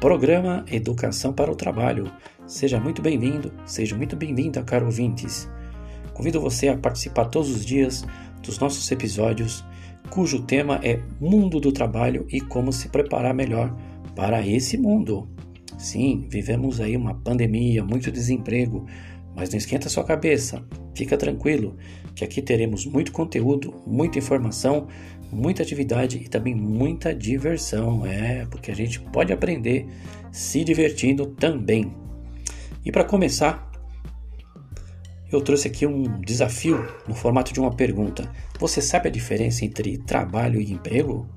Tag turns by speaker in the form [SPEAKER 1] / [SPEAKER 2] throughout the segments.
[SPEAKER 1] programa Educação para o Trabalho. Seja muito bem-vindo, seja muito bem-vinda, caro ouvintes. Convido você a participar todos os dias dos nossos episódios, cujo tema é Mundo do Trabalho e como se preparar melhor para esse mundo. Sim, vivemos aí uma pandemia, muito desemprego, mas não esquenta sua cabeça, fica tranquilo, que aqui teremos muito conteúdo, muita informação muita atividade e também muita diversão, é, porque a gente pode aprender se divertindo também. E para começar, eu trouxe aqui um desafio no formato de uma pergunta. Você sabe a diferença entre trabalho e emprego?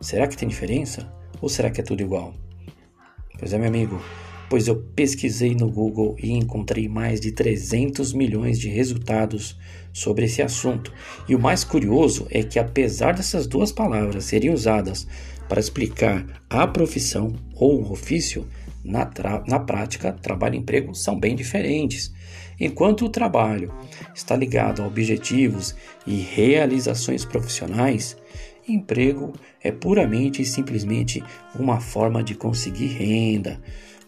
[SPEAKER 1] Será que tem diferença? Ou será que é tudo igual? Pois é, meu amigo, pois eu pesquisei no Google e encontrei mais de 300 milhões de resultados sobre esse assunto. E o mais curioso é que, apesar dessas duas palavras serem usadas para explicar a profissão ou o ofício, na, na prática, trabalho e emprego são bem diferentes. Enquanto o trabalho está ligado a objetivos e realizações profissionais, emprego é puramente e simplesmente uma forma de conseguir renda,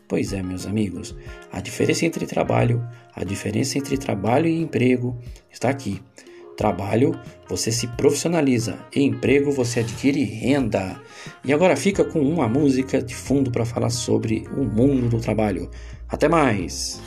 [SPEAKER 1] Pois é, meus amigos, a diferença entre trabalho, a diferença entre trabalho e emprego está aqui. Trabalho, você se profissionaliza e emprego, você adquire renda. E agora fica com uma música de fundo para falar sobre o mundo do trabalho. Até mais!